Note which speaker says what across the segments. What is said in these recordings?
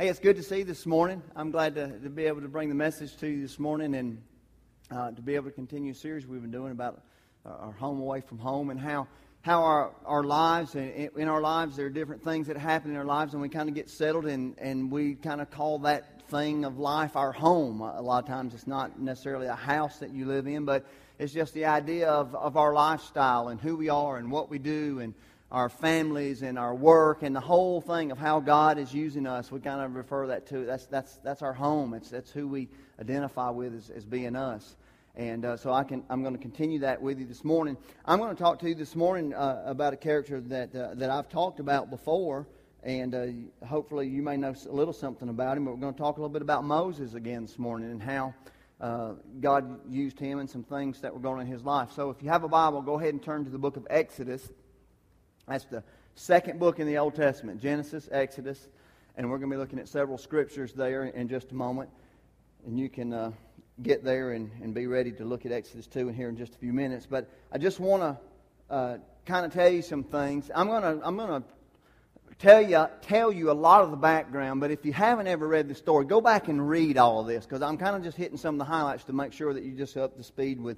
Speaker 1: Hey, it's good to see you this morning. I'm glad to, to be able to bring the message to you this morning and uh, to be able to continue a series we've been doing about our home away from home and how how our, our lives and in our lives there are different things that happen in our lives and we kind of get settled and, and we kind of call that thing of life our home a lot of times it's not necessarily a house that you live in but it's just the idea of, of our lifestyle and who we are and what we do and our families and our work and the whole thing of how God is using us. We kind of refer that to that's that's that's our home. It's that's who we identify with as, as being us. And uh, so I can I'm going to continue that with you this morning. I'm going to talk to you this morning uh, about a character that uh, that I've talked about before, and uh, hopefully you may know a little something about him. But we're going to talk a little bit about Moses again this morning and how. Uh, God used him and some things that were going on in his life. So, if you have a Bible, go ahead and turn to the book of Exodus. That's the second book in the Old Testament Genesis, Exodus. And we're going to be looking at several scriptures there in just a moment. And you can uh, get there and, and be ready to look at Exodus 2 in here in just a few minutes. But I just want to uh, kind of tell you some things. I'm going to I'm going to tell you tell you a lot of the background. But if you haven't ever read the story, go back and read all of this because I'm kind of just hitting some of the highlights to make sure that you're just up to speed with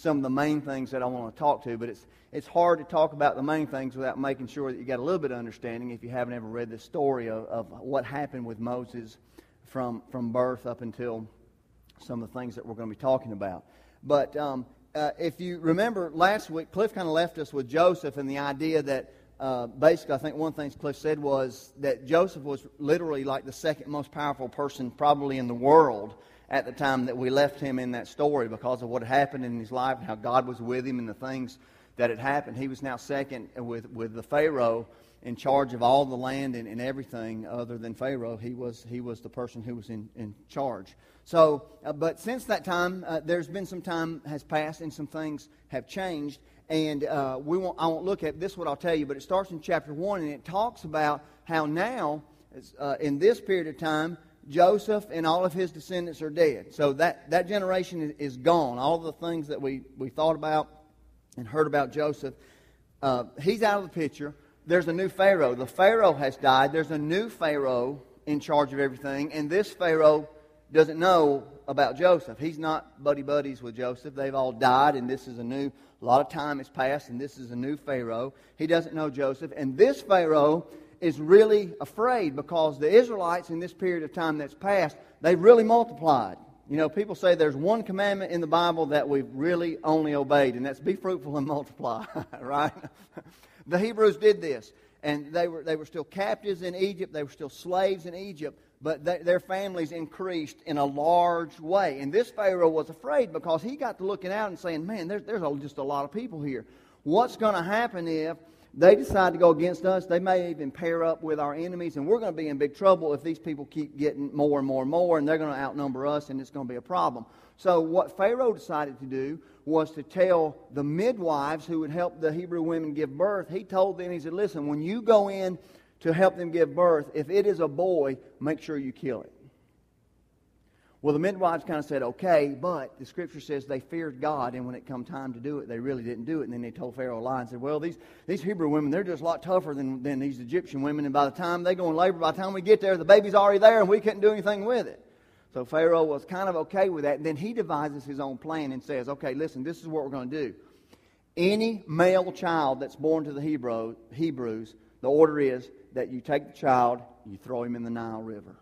Speaker 1: some of the main things that I want to talk to, but it's, it's hard to talk about the main things without making sure that you got a little bit of understanding if you haven't ever read the story of, of what happened with Moses from, from birth up until some of the things that we're going to be talking about. But um, uh, if you remember last week, Cliff kind of left us with Joseph and the idea that uh, basically, I think one of the things Cliff said was that Joseph was literally like the second most powerful person probably in the world at the time that we left him in that story because of what had happened in his life and how God was with him and the things that had happened. He was now second with, with the Pharaoh in charge of all the land and, and everything other than Pharaoh. He was, he was the person who was in, in charge. So, uh, but since that time, uh, there's been some time has passed and some things have changed. And uh, we won't, I won't look at this, what I'll tell you, but it starts in chapter 1 and it talks about how now, uh, in this period of time, Joseph and all of his descendants are dead. So that, that generation is gone. All the things that we, we thought about and heard about Joseph, uh, he's out of the picture. There's a new Pharaoh. The Pharaoh has died. There's a new Pharaoh in charge of everything. And this Pharaoh doesn't know about Joseph. He's not buddy buddies with Joseph. They've all died, and this is a new, a lot of time has passed, and this is a new Pharaoh. He doesn't know Joseph. And this Pharaoh is really afraid because the Israelites in this period of time that's passed, they've really multiplied. You know, people say there's one commandment in the Bible that we've really only obeyed, and that's be fruitful and multiply, right? the Hebrews did this, and they were, they were still captives in Egypt, they were still slaves in Egypt, but their families increased in a large way. And this Pharaoh was afraid because he got to looking out and saying, man, there's, there's just a lot of people here. What's going to happen if they decide to go against us, they may even pair up with our enemies, and we're going to be in big trouble if these people keep getting more and more and more, and they're going to outnumber us, and it's going to be a problem. So, what Pharaoh decided to do was to tell the midwives who would help the Hebrew women give birth, he told them, he said, Listen, when you go in to help them give birth, if it is a boy, make sure you kill it. Well, the midwives kind of said, okay, but the scripture says they feared God, and when it come time to do it, they really didn't do it. And then they told Pharaoh a lie and said, well, these, these Hebrew women, they're just a lot tougher than, than these Egyptian women, and by the time they go in labor, by the time we get there, the baby's already there, and we couldn't do anything with it. So Pharaoh was kind of okay with that. And then he devises his own plan and says, okay, listen, this is what we're going to do. Any male child that's born to the Hebrew, Hebrews, the order is that you take the child, you throw him in the Nile River.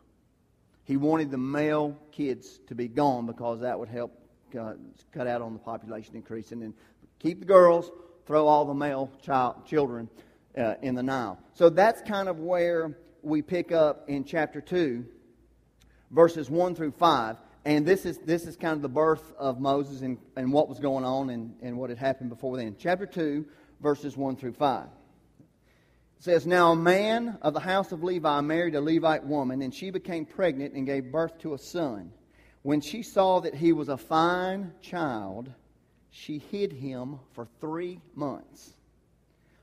Speaker 1: He wanted the male kids to be gone because that would help uh, cut out on the population increase. And then keep the girls, throw all the male child, children uh, in the Nile. So that's kind of where we pick up in chapter 2, verses 1 through 5. And this is, this is kind of the birth of Moses and, and what was going on and, and what had happened before then. Chapter 2, verses 1 through 5. Says, Now a man of the house of Levi married a Levite woman, and she became pregnant and gave birth to a son. When she saw that he was a fine child, she hid him for three months.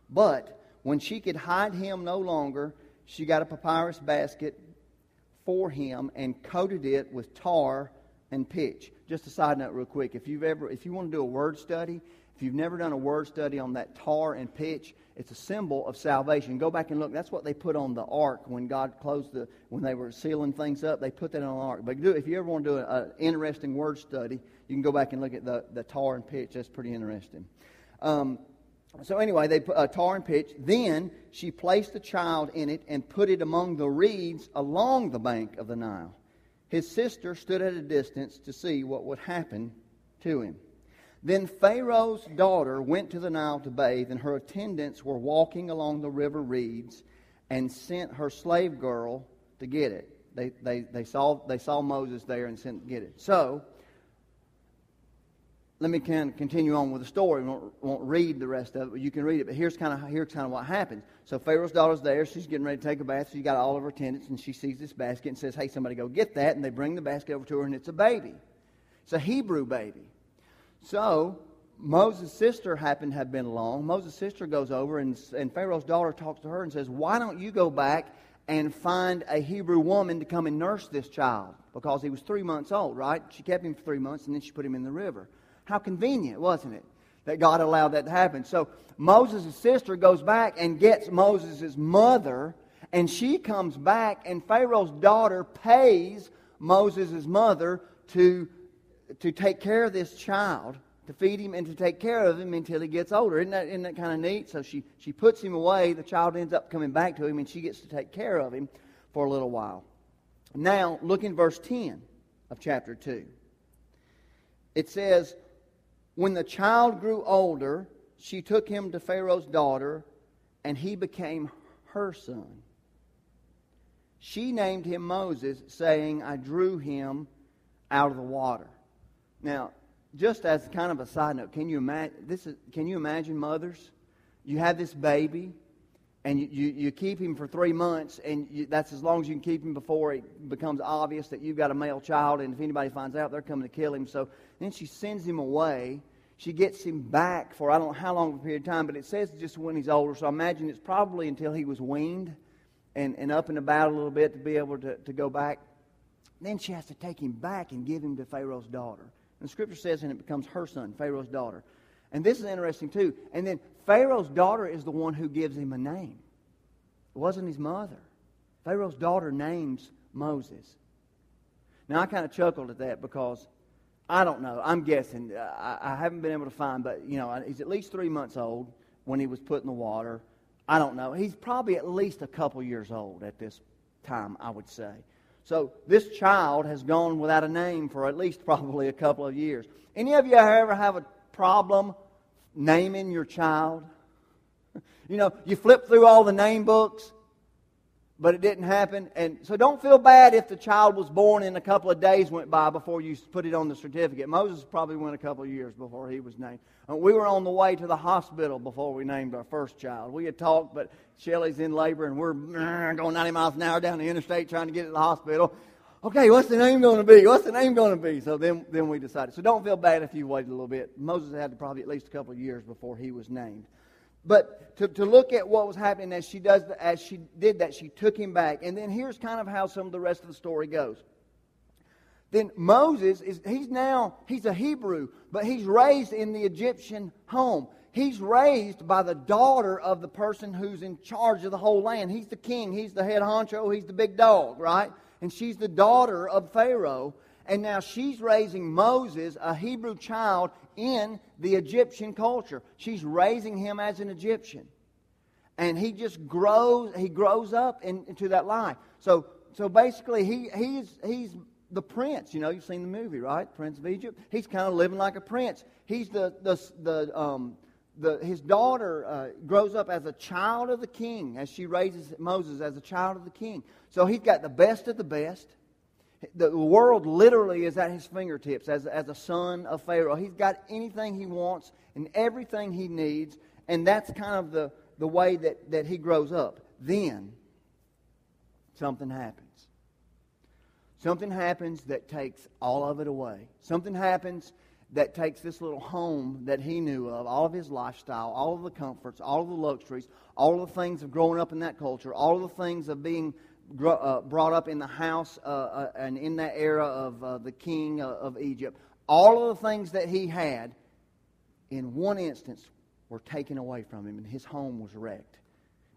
Speaker 1: But when she could hide him no longer, she got a papyrus basket for him and coated it with tar and pitch. Just a side note, real quick. If you've ever, if you want to do a word study, If you've never done a word study on that tar and pitch, it's a symbol of salvation. Go back and look. That's what they put on the ark when God closed the when they were sealing things up. They put that on the ark. But do, if you ever want to do an interesting word study, you can go back and look at the, the tar and pitch. That's pretty interesting. Um, so anyway, they put uh, tar and pitch. Then she placed the child in it and put it among the reeds along the bank of the Nile. His sister stood at a distance to see what would happen to him. Then Pharaoh's daughter went to the Nile to bathe, and her attendants were walking along the river reeds and sent her slave girl to get it. They, they, they, saw, they saw Moses there and sent to get it. So, let me kind of continue on with the story. We won't, won't, read the rest of it, but you can read it. But here's kind of here's kind of what happens. So Pharaoh's daughter's there. She's getting ready to take a bath. She's got all of her attendants, and she sees this basket and says, "Hey, somebody go get that." And they bring the basket over to her, and it's a baby. It's a Hebrew baby. So Moses' sister happened to have been along. Moses' sister goes over, and, and Pharaoh's daughter talks to her and says, Why don't you go back and find a Hebrew woman to come and nurse this child? Because he was three months old, right? She kept him for three months, and then she put him in the river. How convenient, wasn't it? That God allowed that to happen. So Moses' sister goes back and gets Moses' mother, and she comes back, and Pharaoh's daughter pays Moses' mother to to take care of this child, to feed him and to take care of him until he gets older. Isn't that, isn't that kind of neat? So she, she puts him away. The child ends up coming back to him, and she gets to take care of him for a little while. Now, look in verse 10 of chapter 2. It says, When the child grew older, she took him to Pharaoh's daughter, and he became her son. She named him Moses, saying, I drew him out of the water. Now, just as kind of a side note, can you imagine this is, can you imagine mothers? You have this baby and you, you, you keep him for three months, and you, that's as long as you can keep him before it becomes obvious that you've got a male child, and if anybody finds out, they're coming to kill him. So then she sends him away. She gets him back for I don't know how long a period of time, but it says just when he's older. So I imagine it's probably until he was weaned and, and up and about a little bit to be able to, to go back. Then she has to take him back and give him to Pharaoh's daughter. And Scripture says, and it becomes her son, Pharaoh's daughter. And this is interesting too. And then Pharaoh's daughter is the one who gives him a name. It wasn't his mother. Pharaoh's daughter names Moses. Now I kind of chuckled at that because I don't know. I'm guessing. I, I haven't been able to find, but you know, he's at least three months old when he was put in the water. I don't know. He's probably at least a couple years old at this time, I would say. So this child has gone without a name for at least probably a couple of years. Any of you ever have a problem naming your child? You know, you flip through all the name books but it didn't happen. And so don't feel bad if the child was born and a couple of days went by before you put it on the certificate. Moses probably went a couple of years before he was named. Uh, we were on the way to the hospital before we named our first child. We had talked, but Shelly's in labor and we're going 90 miles an hour down the interstate trying to get to the hospital. Okay, what's the name going to be? What's the name going to be? So then, then we decided. So don't feel bad if you waited a little bit. Moses had probably at least a couple of years before he was named. But to, to look at what was happening as she does as she did that, she took him back. And then here's kind of how some of the rest of the story goes. Then Moses is he's now he's a Hebrew, but he's raised in the Egyptian home. He's raised by the daughter of the person who's in charge of the whole land. He's the king, he's the head honcho, he's the big dog, right? And she's the daughter of Pharaoh. And now she's raising Moses, a Hebrew child, in the Egyptian culture. She's raising him as an Egyptian. And he just grows, he grows up in, into that life. So, so basically, he, he's, he's the prince. You know, you've seen the movie, right? Prince of Egypt. He's kind of living like a prince. He's the, the, the, um, the, his daughter uh, grows up as a child of the king, as she raises Moses as a child of the king. So he's got the best of the best. The world literally is at his fingertips as, as a son of Pharaoh. He's got anything he wants and everything he needs, and that's kind of the, the way that, that he grows up. Then, something happens. Something happens that takes all of it away. Something happens that takes this little home that he knew of, all of his lifestyle, all of the comforts, all of the luxuries, all of the things of growing up in that culture, all of the things of being brought up in the house uh, uh, and in that era of uh, the king uh, of Egypt, all of the things that he had, in one instance, were taken away from him, and his home was wrecked.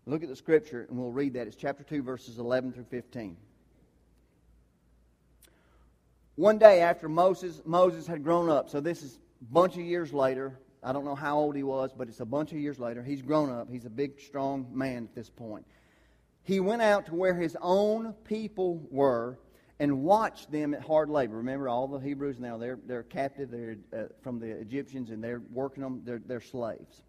Speaker 1: Look at the scripture, and we'll read that. It's chapter 2, verses 11 through 15. One day after Moses, Moses had grown up, so this is a bunch of years later. I don't know how old he was, but it's a bunch of years later. He's grown up. He's a big, strong man at this point. He went out to where his own people were and watched them at hard labor. Remember, all the Hebrews now, they're, they're captive they're, uh, from the Egyptians, and they're working them, they're, they're slaves.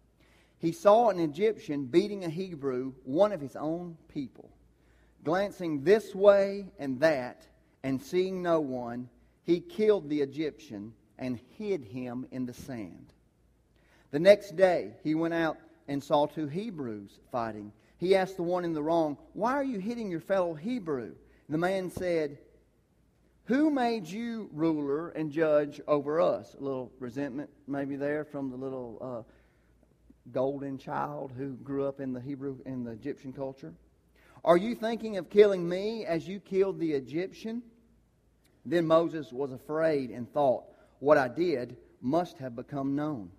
Speaker 1: He saw an Egyptian beating a Hebrew, one of his own people. Glancing this way and that, and seeing no one, he killed the Egyptian and hid him in the sand. The next day, he went out and saw two Hebrews fighting. He asked the one in the wrong, Why are you hitting your fellow Hebrew? The man said, Who made you ruler and judge over us? A little resentment maybe there from the little uh, golden child who grew up in the Hebrew, in the Egyptian culture. Are you thinking of killing me as you killed the Egyptian? Then Moses was afraid and thought, What I did must have become known.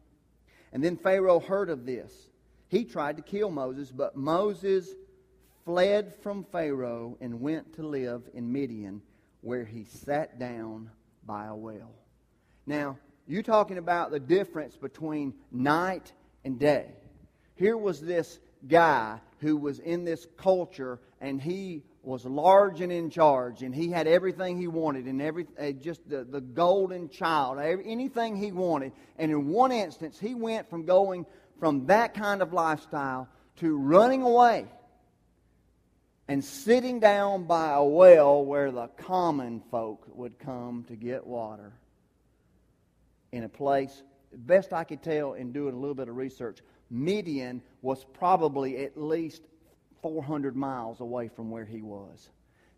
Speaker 1: And then Pharaoh heard of this. He tried to kill Moses, but Moses fled from Pharaoh and went to live in Midian, where he sat down by a well. Now, you're talking about the difference between night and day. Here was this guy who was in this culture, and he was large and in charge, and he had everything he wanted, and every uh, just the, the golden child, every, anything he wanted. And in one instance, he went from going from that kind of lifestyle to running away and sitting down by a well where the common folk would come to get water in a place, best I could tell in doing a little bit of research, Midian was probably at least 400 miles away from where he was.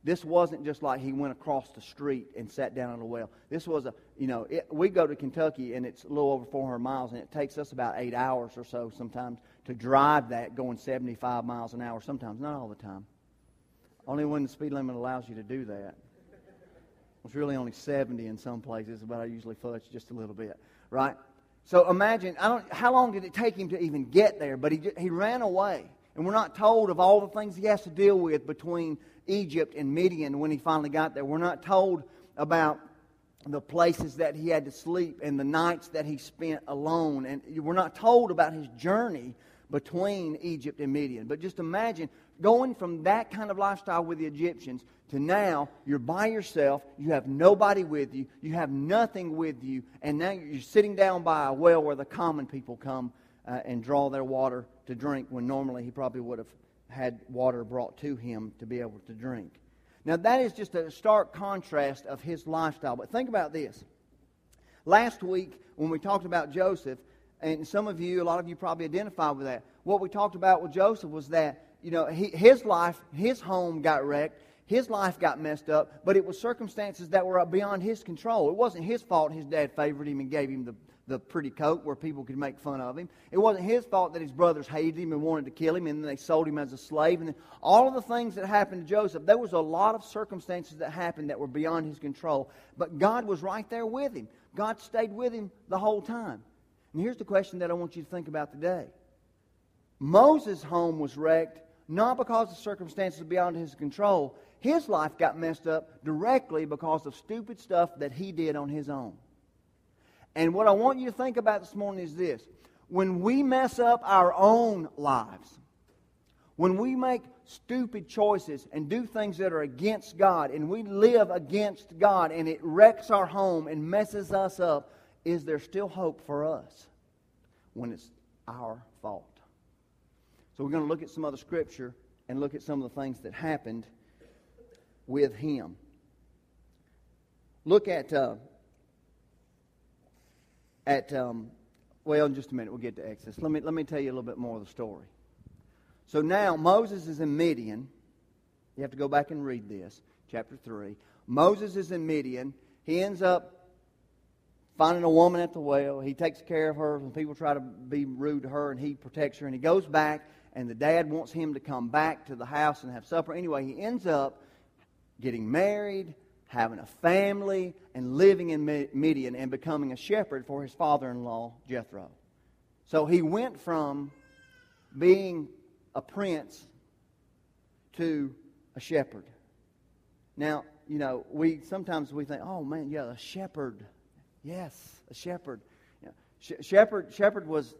Speaker 1: This wasn't just like he went across the street and sat down at a well. This was a, you know, it, we go to Kentucky and it's a little over 400 miles and it takes us about eight hours or so sometimes to drive that going 75 miles an hour sometimes, not all the time. Only when the speed limit allows you to do that. It's really only 70 in some places, but I usually fudge just a little bit, right? So imagine, I don't, how long did it take him to even get there? But he, he ran away. And we're not told of all the things he has to deal with between Egypt and Midian when he finally got there. We're not told about the places that he had to sleep and the nights that he spent alone. And we're not told about his journey between Egypt and Midian. But just imagine going from that kind of lifestyle with the Egyptians to now you're by yourself, you have nobody with you, you have nothing with you, and now you're sitting down by a well where the common people come uh, and draw their water to drink when normally he probably would have had water brought to him to be able to drink. Now, that is just a stark contrast of his lifestyle. But think about this. Last week, when we talked about Joseph, and some of you, a lot of you probably identify with that, what we talked about with Joseph was that, you know, he, his life, his home got wrecked, his life got messed up, but it was circumstances that were beyond his control. It wasn't his fault his dad favored him and gave him the, the pretty coat where people could make fun of him. It wasn't his fault that his brothers hated him and wanted to kill him, and then they sold him as a slave. And all of the things that happened to Joseph, there was a lot of circumstances that happened that were beyond his control. But God was right there with him. God stayed with him the whole time. And here's the question that I want you to think about today Moses' home was wrecked not because of circumstances beyond his control. His life got messed up directly because of stupid stuff that he did on his own. And what I want you to think about this morning is this. When we mess up our own lives, when we make stupid choices and do things that are against God, and we live against God, and it wrecks our home and messes us up, is there still hope for us when it's our fault? So we're going to look at some other scripture and look at some of the things that happened with him. Look at uh, at, um, well, in just a minute, we'll get to Exodus. Let me, let me tell you a little bit more of the story. So now Moses is in Midian. You have to go back and read this, chapter 3. Moses is in Midian. He ends up finding a woman at the well. He takes care of her when people try to be rude to her, and he protects her. And he goes back, and the dad wants him to come back to the house and have supper. Anyway, he ends up getting married, having a family, and living in Midian and becoming a shepherd for his father in law, Jethro. So he went from being a prince to a shepherd. Now, you know, we sometimes we think, oh man, yeah, a shepherd. Yes, a shepherd. Yeah. shepherd shepherd was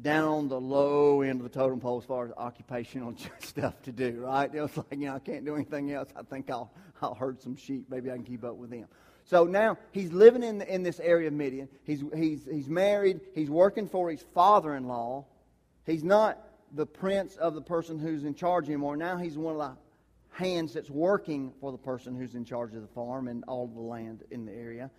Speaker 1: down on the low end of the totem pole as far as occupational stuff to do, right? It was like, you know, I can't do anything else. I think I'll, I'll herd some sheep. Maybe I can keep up with them. So now he's living in, in this area of Midian. He's, he's, he's married. He's working for his father in law. He's not the prince of the person who's in charge anymore. Now he's one of the hands that's working for the person who's in charge of the farm and all the land in the area.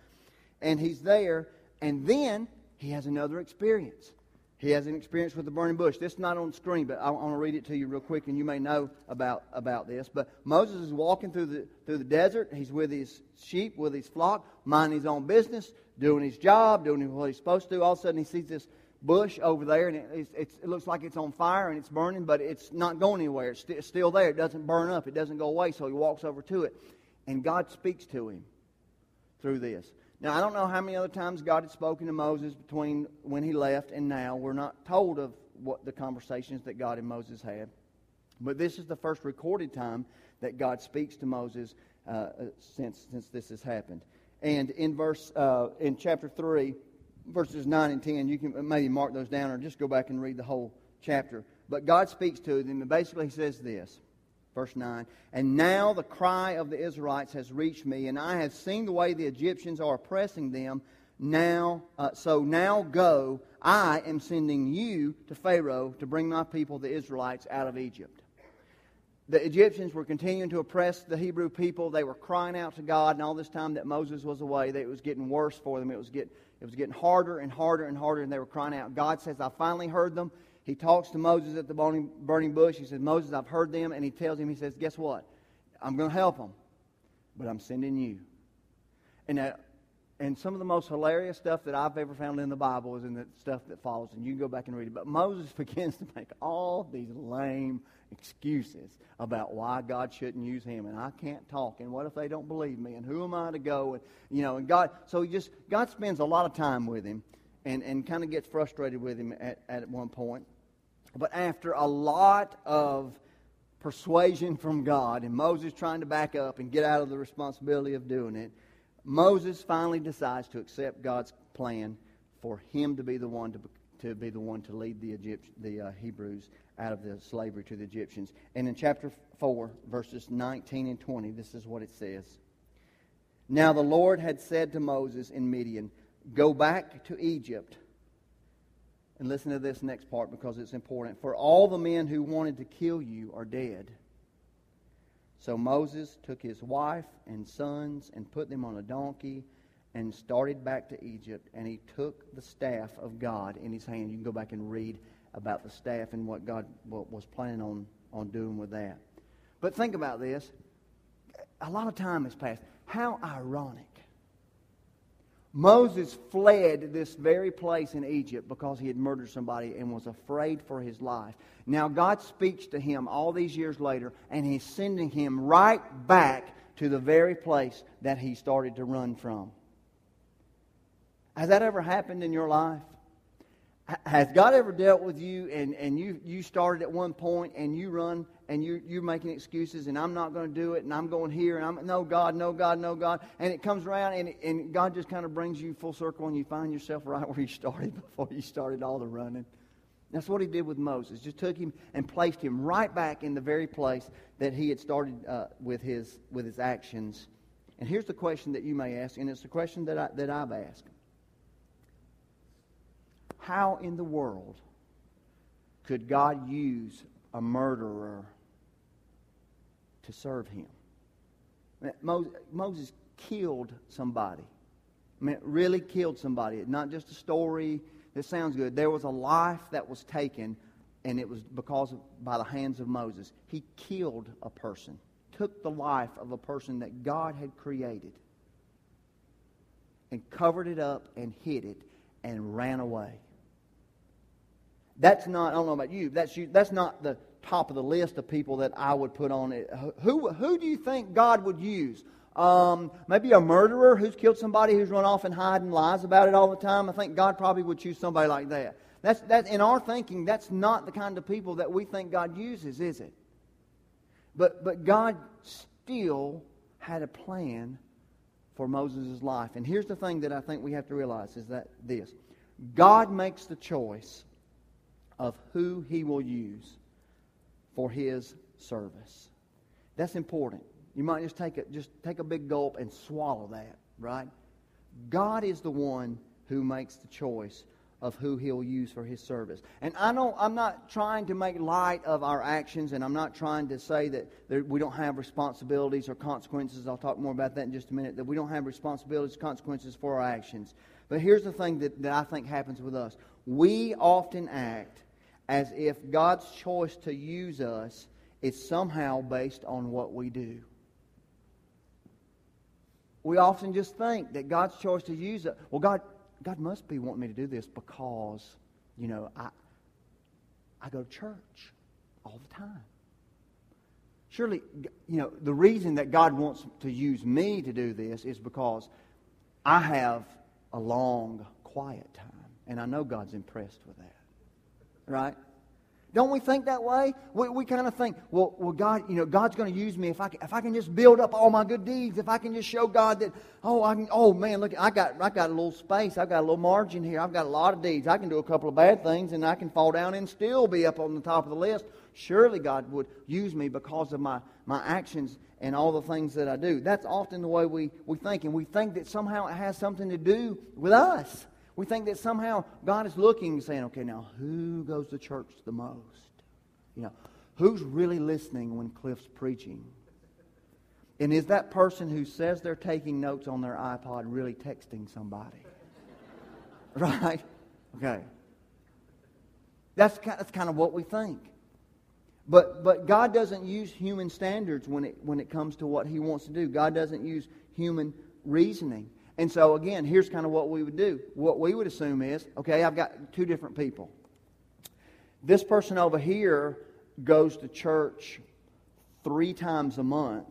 Speaker 1: And he's there. And then he has another experience. He has an experience with the burning bush. This is not on screen, but I want to read it to you real quick, and you may know about, about this. But Moses is walking through the, through the desert. He's with his sheep, with his flock, minding his own business, doing his job, doing what he's supposed to. Do. All of a sudden, he sees this bush over there, and it, it looks like it's on fire and it's burning, but it's not going anywhere. It's, st- it's still there. It doesn't burn up, it doesn't go away. So he walks over to it, and God speaks to him through this. Now, I don't know how many other times God had spoken to Moses between when he left and now. We're not told of what the conversations that God and Moses had. But this is the first recorded time that God speaks to Moses uh, uh since, since this has happened. And in verse uh, in chapter 3, verses 9 and 10, you can maybe mark those down or just go back and read the whole chapter. But God speaks to them, and basically he says this Verse 9 And now the cry of the Israelites has reached me, and I have seen the way the Egyptians are oppressing them. Now, uh, so now go. I am sending you to Pharaoh to bring my people, the Israelites, out of Egypt. The Egyptians were continuing to oppress the Hebrew people. They were crying out to God, and all this time that Moses was away, it was getting worse for them. It was, get, it was getting harder and harder and harder, and they were crying out. God says, I finally heard them he talks to Moses at the burning bush. He says, Moses, I've heard them. And he tells him, he says, Guess what? I'm going to help them, but I'm sending you. And, that, and some of the most hilarious stuff that I've ever found in the Bible is in the stuff that follows. And you can go back and read it. But Moses begins to make all these lame excuses about why God shouldn't use him. And I can't talk. And what if they don't believe me? And who am I to go? And, you know, and God, so he just, God spends a lot of time with him and, and kind of gets frustrated with him at, at one point. But after a lot of persuasion from God and Moses trying to back up and get out of the responsibility of doing it, Moses finally decides to accept God's plan for him to be the one to, to be the one to lead the, Egypt, the uh, Hebrews out of the slavery to the Egyptians. And in chapter 4, verses 19 and 20, this is what it says. Now the Lord had said to Moses in Midian, Go back to Egypt and listen to this next part because it's important. For all the men who wanted to kill you are dead. So Moses took his wife and sons and put them on a donkey and started back to Egypt. And he took the staff of God in his hand. You can go back and read about the staff and what God was planning on, on doing with that. But think about this. A lot of time has passed. How ironic Moses fled this very place in Egypt because he had murdered somebody and was afraid for his life. Now God speaks to him all these years later, and he's sending him right back to the very place that he started to run from. Has that ever happened in your life? Has God ever dealt with you and, and you, you started at one point and you run and you, you're making excuses and I'm not going to do it and I'm going here and I'm, no God, no God, no God. And it comes around and, and God just kind of brings you full circle and you find yourself right where you started before you started all the running. That's what he did with Moses. Just took him and placed him right back in the very place that he had started uh, with, his, with his actions. And here's the question that you may ask, and it's the question that, I, that I've asked. How in the world could God use a murderer to serve him? Moses killed somebody. I mean, really killed somebody. Not just a story that sounds good. There was a life that was taken, and it was because of, by the hands of Moses. He killed a person, took the life of a person that God had created, and covered it up and hid it and ran away. That's not, I don't know about you, that's, you, that's not the top of the list of people that I would put on it. Who, who do you think God would use? Um, maybe a murderer who's killed somebody who's run off and hide and lies about it all the time. I think God probably would choose somebody like that. That's, that, in our thinking, that's not the kind of people that we think God uses, is it? But, but God still had a plan for Moses' life. And here's the thing that I think we have to realize is that this God makes the choice of who he will use for his service. That's important. You might just take a, just take a big gulp and swallow that, right? God is the one who makes the choice of who he'll use for his service. And I know I'm not trying to make light of our actions, and I'm not trying to say that there, we don't have responsibilities or consequences. I'll talk more about that in just a minute. That we don't have responsibilities, consequences for our actions. But here's the thing that, that I think happens with us we often act as if God's choice to use us is somehow based on what we do. We often just think that God's choice to use us, well, God, God must be wanting me to do this because, you know, I, I go to church all the time. Surely, you know, the reason that God wants to use me to do this is because I have a long, quiet time. And I know God's impressed with that. Right? Don't we think that way? We, we kind of think, well, well, God, you know, God's going to use me if I, can, if I can just build up all my good deeds, if I can just show God that, oh, I can, oh man, look, I got, I got a little space, I've got a little margin here, I've got a lot of deeds, I can do a couple of bad things, and I can fall down and still be up on the top of the list. Surely God would use me because of my, my actions and all the things that I do. That's often the way we, we think, and we think that somehow it has something to do with us. We think that somehow God is looking and saying, okay, now who goes to church the most? You know, who's really listening when Cliff's preaching? And is that person who says they're taking notes on their iPod really texting somebody? right? Okay. That's, that's kind of what we think. But, but God doesn't use human standards when it, when it comes to what He wants to do. God doesn't use human reasoning. And so, again, here's kind of what we would do. What we would assume is okay, I've got two different people. This person over here goes to church three times a month,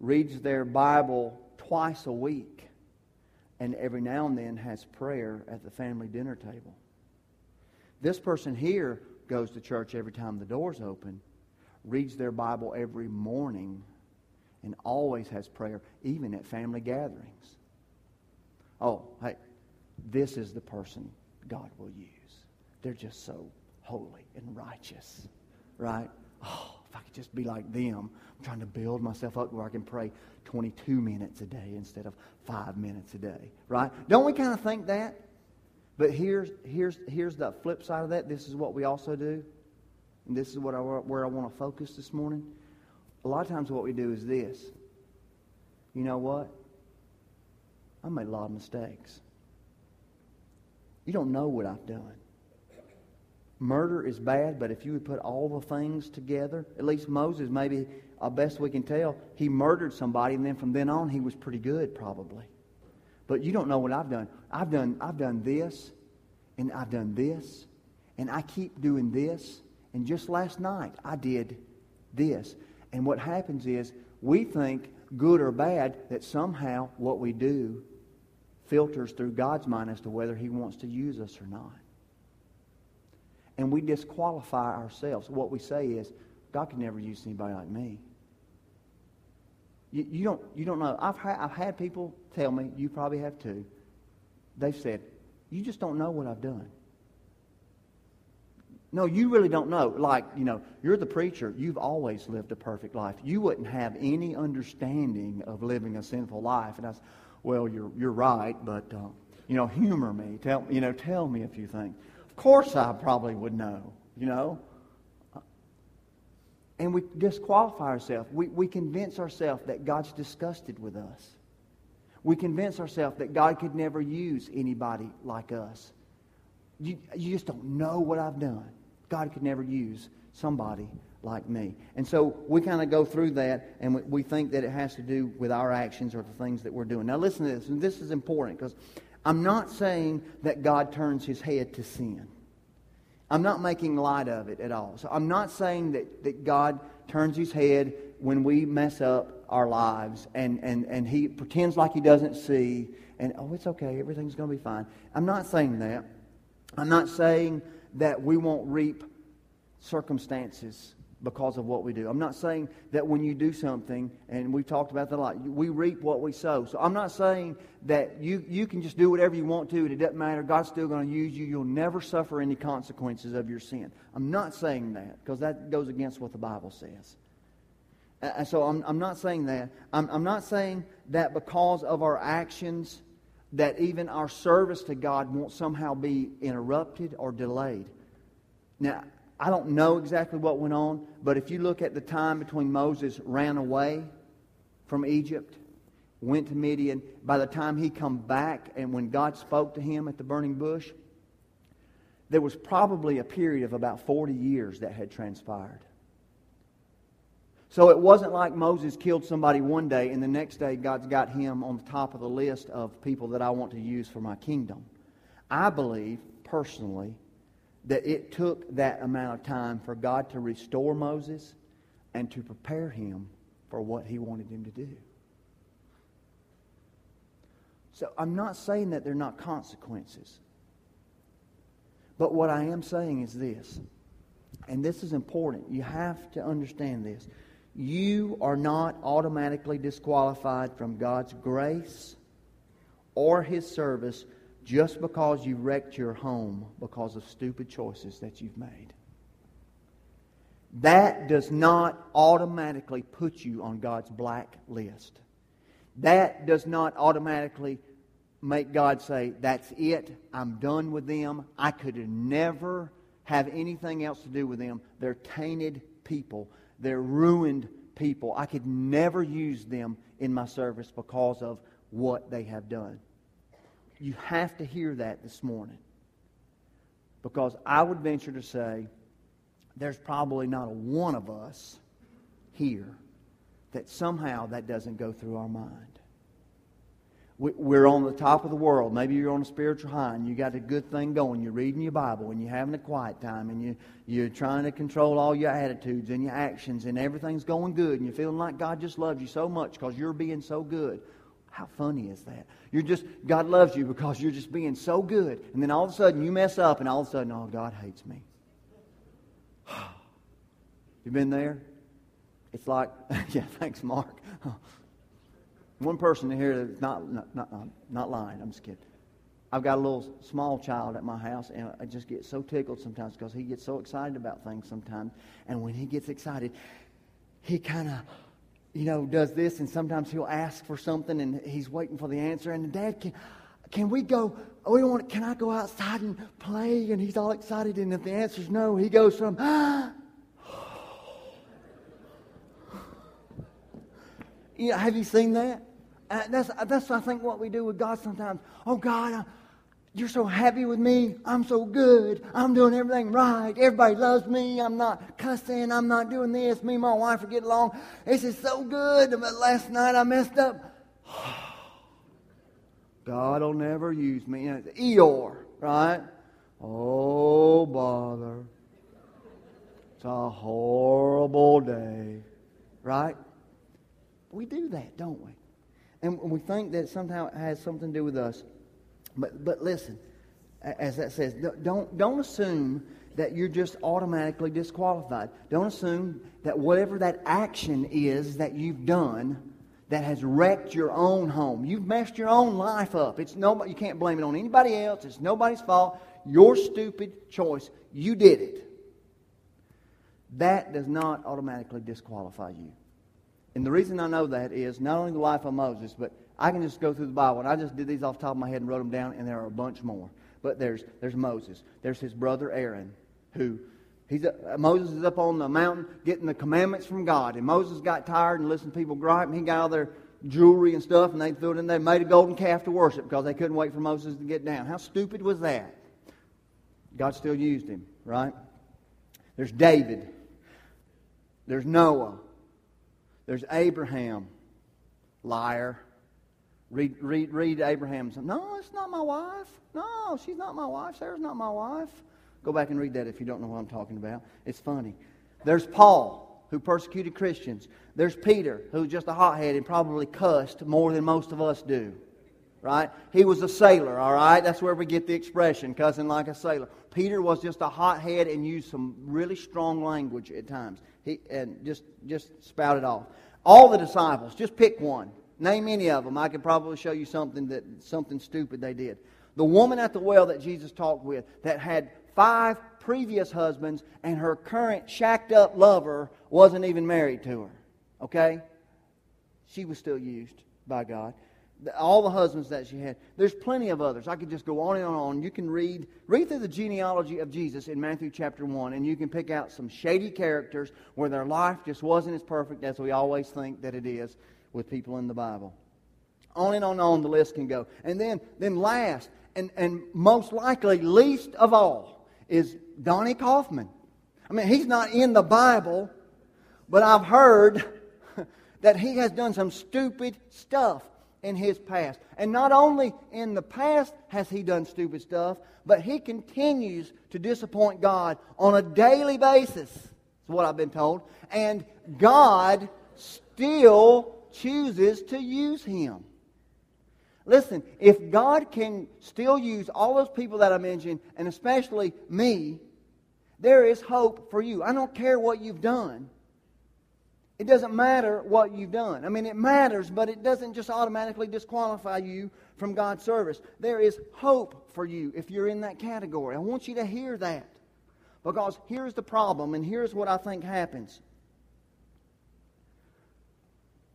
Speaker 1: reads their Bible twice a week, and every now and then has prayer at the family dinner table. This person here goes to church every time the doors open, reads their Bible every morning, and always has prayer, even at family gatherings. Oh, hey, this is the person God will use. They're just so holy and righteous, right? Oh, if I could just be like them. I'm trying to build myself up where I can pray 22 minutes a day instead of five minutes a day, right? Don't we kind of think that? But here's, here's, here's the flip side of that. This is what we also do. And this is what I, where I want to focus this morning. A lot of times what we do is this. You know what? I made a lot of mistakes. You don't know what I've done. Murder is bad, but if you would put all the things together, at least Moses, maybe uh, best we can tell, he murdered somebody, and then from then on, he was pretty good, probably. But you don't know what I've done. I've done, I've done this, and I've done this, and I keep doing this. And just last night, I did this. And what happens is we think, good or bad, that somehow what we do filters through God's mind as to whether He wants to use us or not. And we disqualify ourselves. What we say is, God can never use anybody like me. You, you, don't, you don't know. I've, ha- I've had people tell me, you probably have too, they've said, you just don't know what I've done. No, you really don't know. Like, you know, you're the preacher. You've always lived a perfect life. You wouldn't have any understanding of living a sinful life. And I said, well, you're, you're right, but, uh, you know, humor me. Tell, you know, tell me a few things. Of course I probably would know, you know and we disqualify ourselves. We, we convince ourselves that God's disgusted with us. We convince ourselves that God could never use anybody like us. You, you just don't know what I've done. God could never use somebody like me. And so we kind of go through that and we, we think that it has to do with our actions or the things that we're doing. Now, listen to this, and this is important because I'm not saying that God turns his head to sin. I'm not making light of it at all. So I'm not saying that, that God turns his head when we mess up our lives and, and, and he pretends like he doesn't see and, oh, it's okay, everything's going to be fine. I'm not saying that. I'm not saying that we won't reap circumstances because of what we do. I'm not saying that when you do something, and we've talked about that a lot, we reap what we sow. So I'm not saying that you, you can just do whatever you want to and it doesn't matter. God's still going to use you. You'll never suffer any consequences of your sin. I'm not saying that because that goes against what the Bible says. And so I'm, I'm not saying that. I'm, I'm not saying that because of our actions that even our service to God won't somehow be interrupted or delayed. Now, I don't know exactly what went on, but if you look at the time between Moses ran away from Egypt, went to Midian, by the time he come back and when God spoke to him at the burning bush, there was probably a period of about 40 years that had transpired. So it wasn't like Moses killed somebody one day and the next day God's got him on the top of the list of people that I want to use for my kingdom. I believe, personally, that it took that amount of time for God to restore Moses and to prepare him for what he wanted him to do. So I'm not saying that there are not consequences. But what I am saying is this, and this is important. You have to understand this. You are not automatically disqualified from God's grace or His service just because you wrecked your home because of stupid choices that you've made. That does not automatically put you on God's black list. That does not automatically make God say, That's it, I'm done with them. I could never have anything else to do with them. They're tainted people, they're ruined people. I could never use them in my service because of what they have done. You have to hear that this morning. Because I would venture to say there's probably not a one of us here that somehow that doesn't go through our mind. We're on the top of the world. Maybe you're on a spiritual high and you got a good thing going. You're reading your Bible and you're having a quiet time and you, you're trying to control all your attitudes and your actions and everything's going good and you're feeling like God just loves you so much because you're being so good. How funny is that? You're just, God loves you because you're just being so good. And then all of a sudden you mess up and all of a sudden, oh, God hates me. you been there? It's like, yeah, thanks, Mark. One person here that's not, not, not, not lying. I'm just kidding. I've got a little small child at my house, and I just get so tickled sometimes because he gets so excited about things sometimes. And when he gets excited, he kind of you know, does this, and sometimes he'll ask for something, and he's waiting for the answer. And the Dad, can, can we go? We want. Can I go outside and play? And he's all excited. And if the answer's no, he goes from. Ah. You know, have you seen that? Uh, that's that's I think what we do with God sometimes. Oh God, you're so happy with me. I'm so good. I'm doing everything right. Everybody loves me. I'm not cussing. I'm not doing this. Me and my wife are getting along. This is so good. But last night I messed up. God will never use me. It's Eeyore, right? Oh, bother. It's a horrible day, right? We do that, don't we? And we think that somehow it has something to do with us. But, but listen, as that says, don't, don't assume that you're just automatically disqualified. Don't assume that whatever that action is that you've done that has wrecked your own home, you've messed your own life up. It's nobody, you can't blame it on anybody else. It's nobody's fault. Your stupid choice. You did it. That does not automatically disqualify you. And the reason I know that is not only the life of Moses, but I can just go through the Bible, and I just did these off the top of my head and wrote them down, and there are a bunch more. But there's, there's Moses. There's his brother Aaron, who he's uh, Moses is up on the mountain getting the commandments from God. And Moses got tired and listened to people gripe, and he got all their jewelry and stuff, and they threw it in there, made a golden calf to worship because they couldn't wait for Moses to get down. How stupid was that? God still used him, right? There's David. There's Noah. There's Abraham. Liar. Read, read, read Abraham's. No, it's not my wife. No, she's not my wife. Sarah's not my wife. Go back and read that if you don't know what I'm talking about. It's funny. There's Paul, who persecuted Christians. There's Peter, who's just a hothead and probably cussed more than most of us do. right? He was a sailor, all right? That's where we get the expression, cussing like a sailor. Peter was just a hothead and used some really strong language at times. He, and just, just spouted off. All the disciples, just pick one. Name any of them. I could probably show you something that something stupid they did. The woman at the well that Jesus talked with that had five previous husbands and her current shacked up lover wasn't even married to her. Okay? She was still used by God. All the husbands that she had. There's plenty of others. I could just go on and on. You can read read through the genealogy of Jesus in Matthew chapter 1 and you can pick out some shady characters where their life just wasn't as perfect as we always think that it is with people in the Bible. On and on and on the list can go. And then then last and, and most likely least of all is Donnie Kaufman. I mean, he's not in the Bible, but I've heard that he has done some stupid stuff in his past. And not only in the past has he done stupid stuff, but he continues to disappoint God on a daily basis, is what I've been told. And God still chooses to use him. Listen, if God can still use all those people that I mentioned, and especially me, there is hope for you. I don't care what you've done. It doesn't matter what you've done. I mean, it matters, but it doesn't just automatically disqualify you from God's service. There is hope for you if you're in that category. I want you to hear that. Because here's the problem, and here's what I think happens.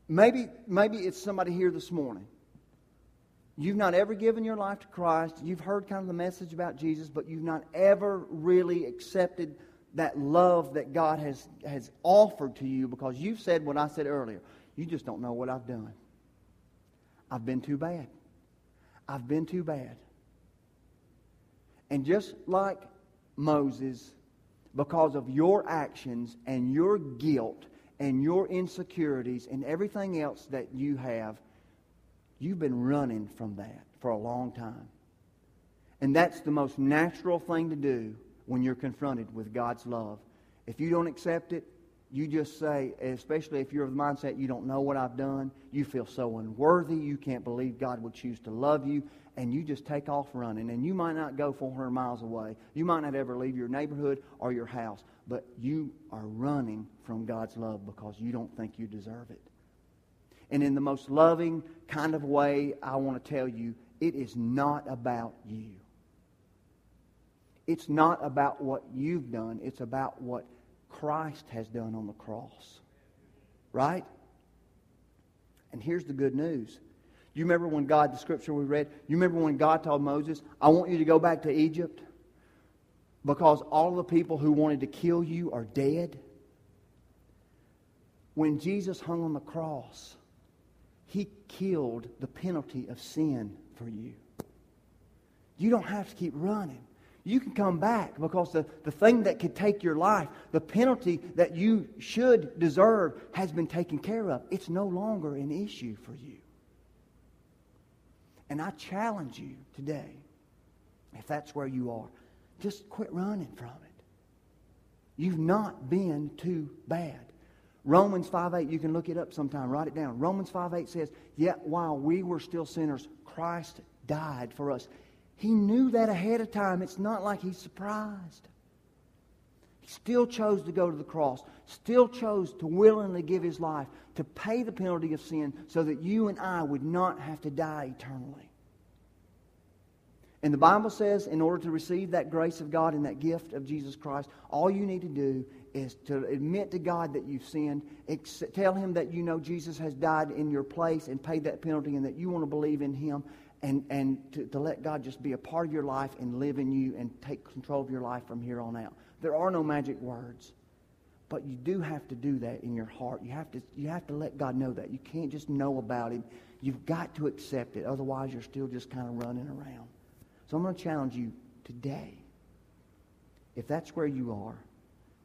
Speaker 1: Maybe, maybe it's somebody here this morning. You've not ever given your life to Christ. You've heard kind of the message about Jesus, but you've not ever really accepted that love that God has, has offered to you because you've said what I said earlier. You just don't know what I've done. I've been too bad. I've been too bad. And just like Moses, because of your actions and your guilt and your insecurities and everything else that you have, you've been running from that for a long time. And that's the most natural thing to do when you're confronted with God's love. If you don't accept it, you just say, especially if you're of the mindset you don't know what I've done, you feel so unworthy, you can't believe God would choose to love you, and you just take off running. And you might not go 400 miles away. You might not ever leave your neighborhood or your house, but you are running from God's love because you don't think you deserve it. And in the most loving kind of way, I want to tell you, it is not about you. It's not about what you've done, it's about what Christ has done on the cross. Right? And here's the good news. You remember when God, the scripture we read, you remember when God told Moses, I want you to go back to Egypt because all the people who wanted to kill you are dead? When Jesus hung on the cross, he killed the penalty of sin for you. You don't have to keep running you can come back because the, the thing that could take your life, the penalty that you should deserve, has been taken care of. It's no longer an issue for you. And I challenge you today, if that's where you are, just quit running from it. You've not been too bad. Romans 5 8, you can look it up sometime, write it down. Romans 5 8 says, Yet while we were still sinners, Christ died for us. He knew that ahead of time. It's not like he's surprised. He still chose to go to the cross, still chose to willingly give his life to pay the penalty of sin so that you and I would not have to die eternally. And the Bible says, in order to receive that grace of God and that gift of Jesus Christ, all you need to do is to admit to God that you've sinned, tell Him that you know Jesus has died in your place and paid that penalty and that you want to believe in Him, and, and to, to let God just be a part of your life and live in you and take control of your life from here on out. There are no magic words. But you do have to do that in your heart. You have to, you have to let God know that. You can't just know about Him. You've got to accept it. Otherwise, you're still just kind of running around. So I'm going to challenge you today. If that's where you are,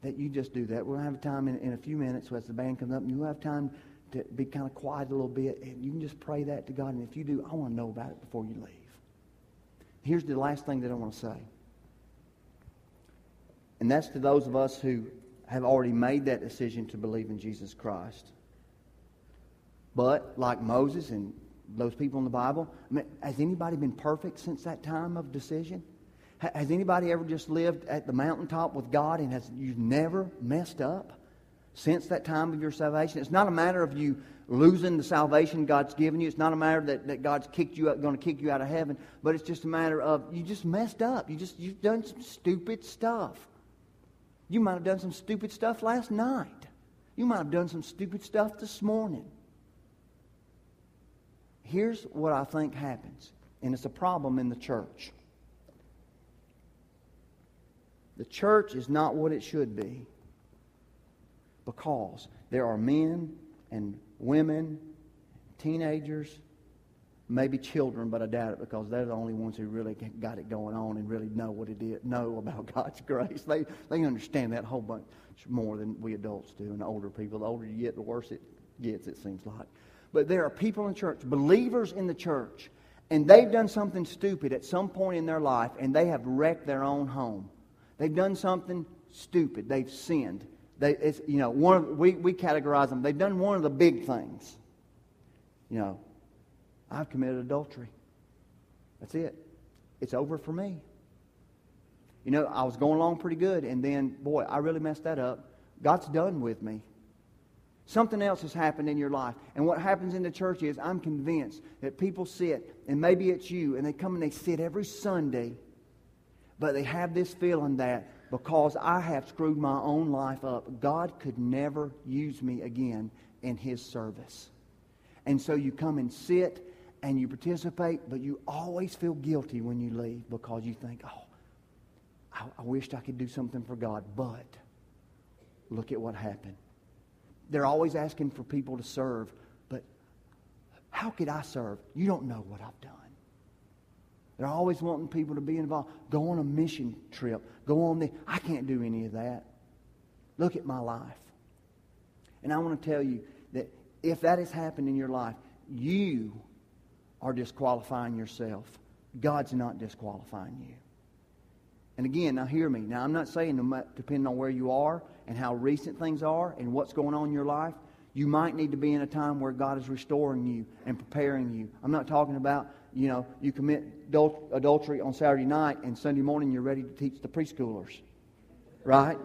Speaker 1: that you just do that. We'll have time in, in a few minutes so as the band comes up, and you'll have time to be kind of quiet a little bit, and you can just pray that to God. And if you do, I want to know about it before you leave. Here's the last thing that I want to say. And that's to those of us who have already made that decision to believe in Jesus Christ. But, like Moses and those people in the Bible. I mean, has anybody been perfect since that time of decision? Has anybody ever just lived at the mountaintop with God and has you've never messed up since that time of your salvation? It's not a matter of you losing the salvation God's given you. It's not a matter that, that God's kicked you going to kick you out of heaven, but it's just a matter of you just messed up. You just you've done some stupid stuff. You might have done some stupid stuff last night. You might have done some stupid stuff this morning. Here's what I think happens, and it's a problem in the church. The church is not what it should be because there are men and women, teenagers, maybe children, but I doubt it because they're the only ones who really got it going on and really know what it is, know about God's grace. They, they understand that whole bunch more than we adults do and older people. The older you get, the worse it gets, it seems like. But there are people in church, believers in the church, and they've done something stupid at some point in their life, and they have wrecked their own home. They've done something stupid. They've sinned. They, it's, you know, one of, we, we categorize them. They've done one of the big things. You know, I've committed adultery. That's it. It's over for me. You know, I was going along pretty good, and then, boy, I really messed that up. God's done with me. Something else has happened in your life. And what happens in the church is I'm convinced that people sit, and maybe it's you, and they come and they sit every Sunday but they have this feeling that because I have screwed my own life up, God could never use me again in His service. And so you come and sit and you participate, but you always feel guilty when you leave because you think, oh, I, I wished I could do something for God, but look at what happened. They're always asking for people to serve, but how could I serve? You don't know what I've done. They're always wanting people to be involved. Go on a mission trip. Go on the. I can't do any of that. Look at my life. And I want to tell you that if that has happened in your life, you are disqualifying yourself. God's not disqualifying you. And again, now hear me. Now, I'm not saying, depending on where you are and how recent things are and what's going on in your life, you might need to be in a time where God is restoring you and preparing you. I'm not talking about you know, you commit adultery on Saturday night and Sunday morning you're ready to teach the preschoolers. Right?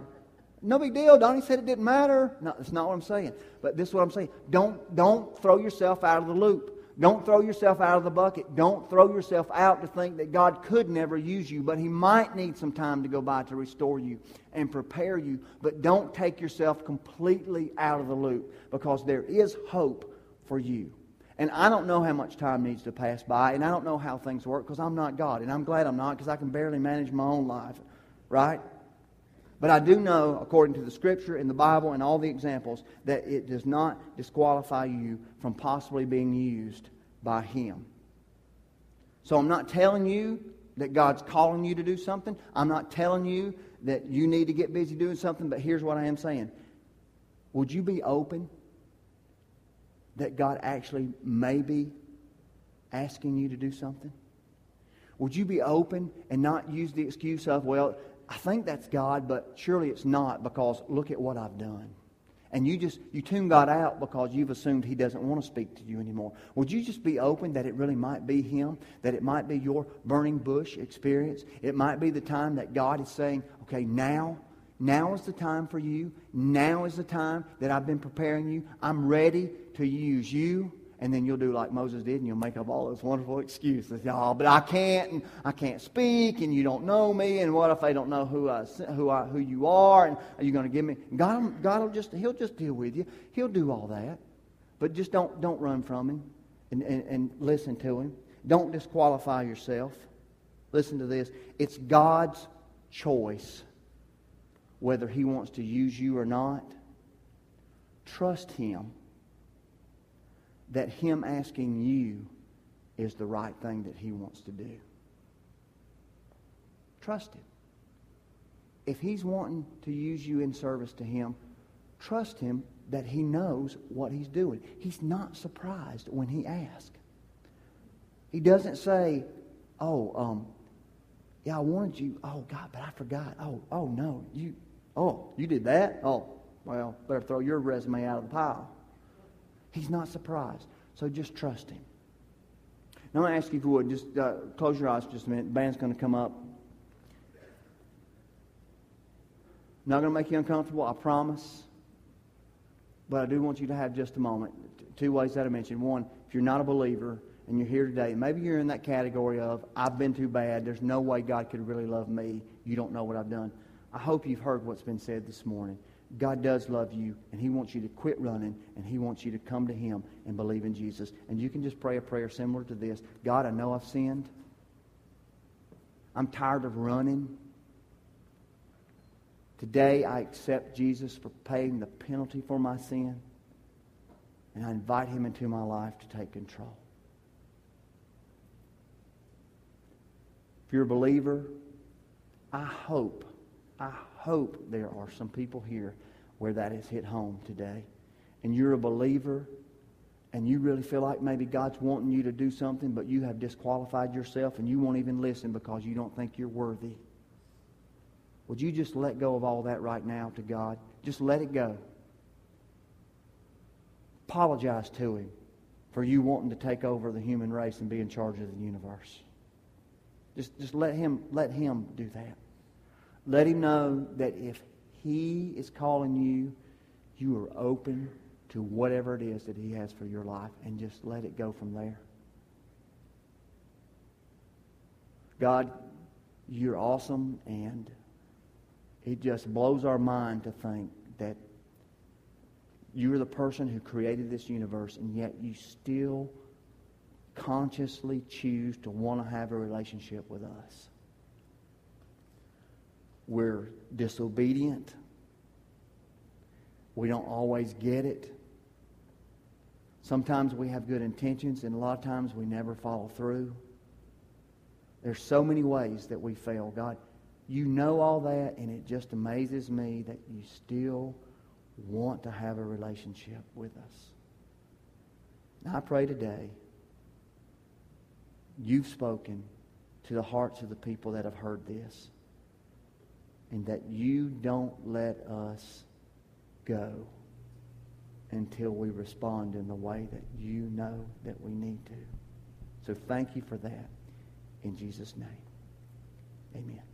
Speaker 1: No big deal. Donnie said it didn't matter. No, that's not what I'm saying. But this is what I'm saying. Don't, don't throw yourself out of the loop. Don't throw yourself out of the bucket. Don't throw yourself out to think that God could never use you, but He might need some time to go by to restore you and prepare you. But don't take yourself completely out of the loop because there is hope for you. And I don't know how much time needs to pass by, and I don't know how things work because I'm not God. And I'm glad I'm not because I can barely manage my own life, right? But I do know, according to the Scripture and the Bible and all the examples, that it does not disqualify you from possibly being used by Him. So I'm not telling you that God's calling you to do something. I'm not telling you that you need to get busy doing something, but here's what I am saying. Would you be open that God actually may be asking you to do something? Would you be open and not use the excuse of, well, I think that's God, but surely it's not because look at what I've done. And you just you tune God out because you've assumed he doesn't want to speak to you anymore. Would you just be open that it really might be him, that it might be your burning bush experience? It might be the time that God is saying, okay, now now is the time for you. Now is the time that I've been preparing you. I'm ready to use you. And then you'll do like Moses did, and you'll make up all those wonderful excuses. Y'all, but I can't, and I can't speak, and you don't know me, and what if they don't know who I, who I, who you are, and are you going to give me? God, God will just, He'll just deal with you. He'll do all that, but just don't, don't run from Him, and, and, and listen to Him. Don't disqualify yourself. Listen to this. It's God's choice whether He wants to use you or not. Trust Him that Him asking you is the right thing that He wants to do. Trust Him. If He's wanting to use you in service to Him, trust Him that He knows what He's doing. He's not surprised when He asks. He doesn't say, Oh, um, yeah, I wanted you. Oh, God, but I forgot. Oh, oh, no, you, Oh, you did that? Oh, well, better throw your resume out of the pile. He's not surprised. So just trust him. Now, I'm going to ask you if you would just uh, close your eyes just a minute. The band's going to come up. Not going to make you uncomfortable, I promise. But I do want you to have just a moment. Two ways that I mentioned. One, if you're not a believer and you're here today, maybe you're in that category of, I've been too bad. There's no way God could really love me. You don't know what I've done. I hope you've heard what's been said this morning. God does love you, and He wants you to quit running, and He wants you to come to Him and believe in Jesus. And you can just pray a prayer similar to this God, I know I've sinned. I'm tired of running. Today, I accept Jesus for paying the penalty for my sin, and I invite Him into my life to take control. If you're a believer, I hope, I hope there are some people here where that has hit home today. And you're a believer and you really feel like maybe God's wanting you to do something, but you have disqualified yourself and you won't even listen because you don't think you're worthy. Would you just let go of all that right now to God? Just let it go. Apologize to Him for you wanting to take over the human race and be in charge of the universe. Just, just let Him let Him do that. Let him know that if he is calling you, you are open to whatever it is that he has for your life and just let it go from there. God, you're awesome and it just blows our mind to think that you're the person who created this universe and yet you still consciously choose to want to have a relationship with us. We're disobedient. We don't always get it. Sometimes we have good intentions, and a lot of times we never follow through. There's so many ways that we fail. God, you know all that, and it just amazes me that you still want to have a relationship with us. Now, I pray today you've spoken to the hearts of the people that have heard this and that you don't let us go until we respond in the way that you know that we need to. So thank you for that. In Jesus' name, amen.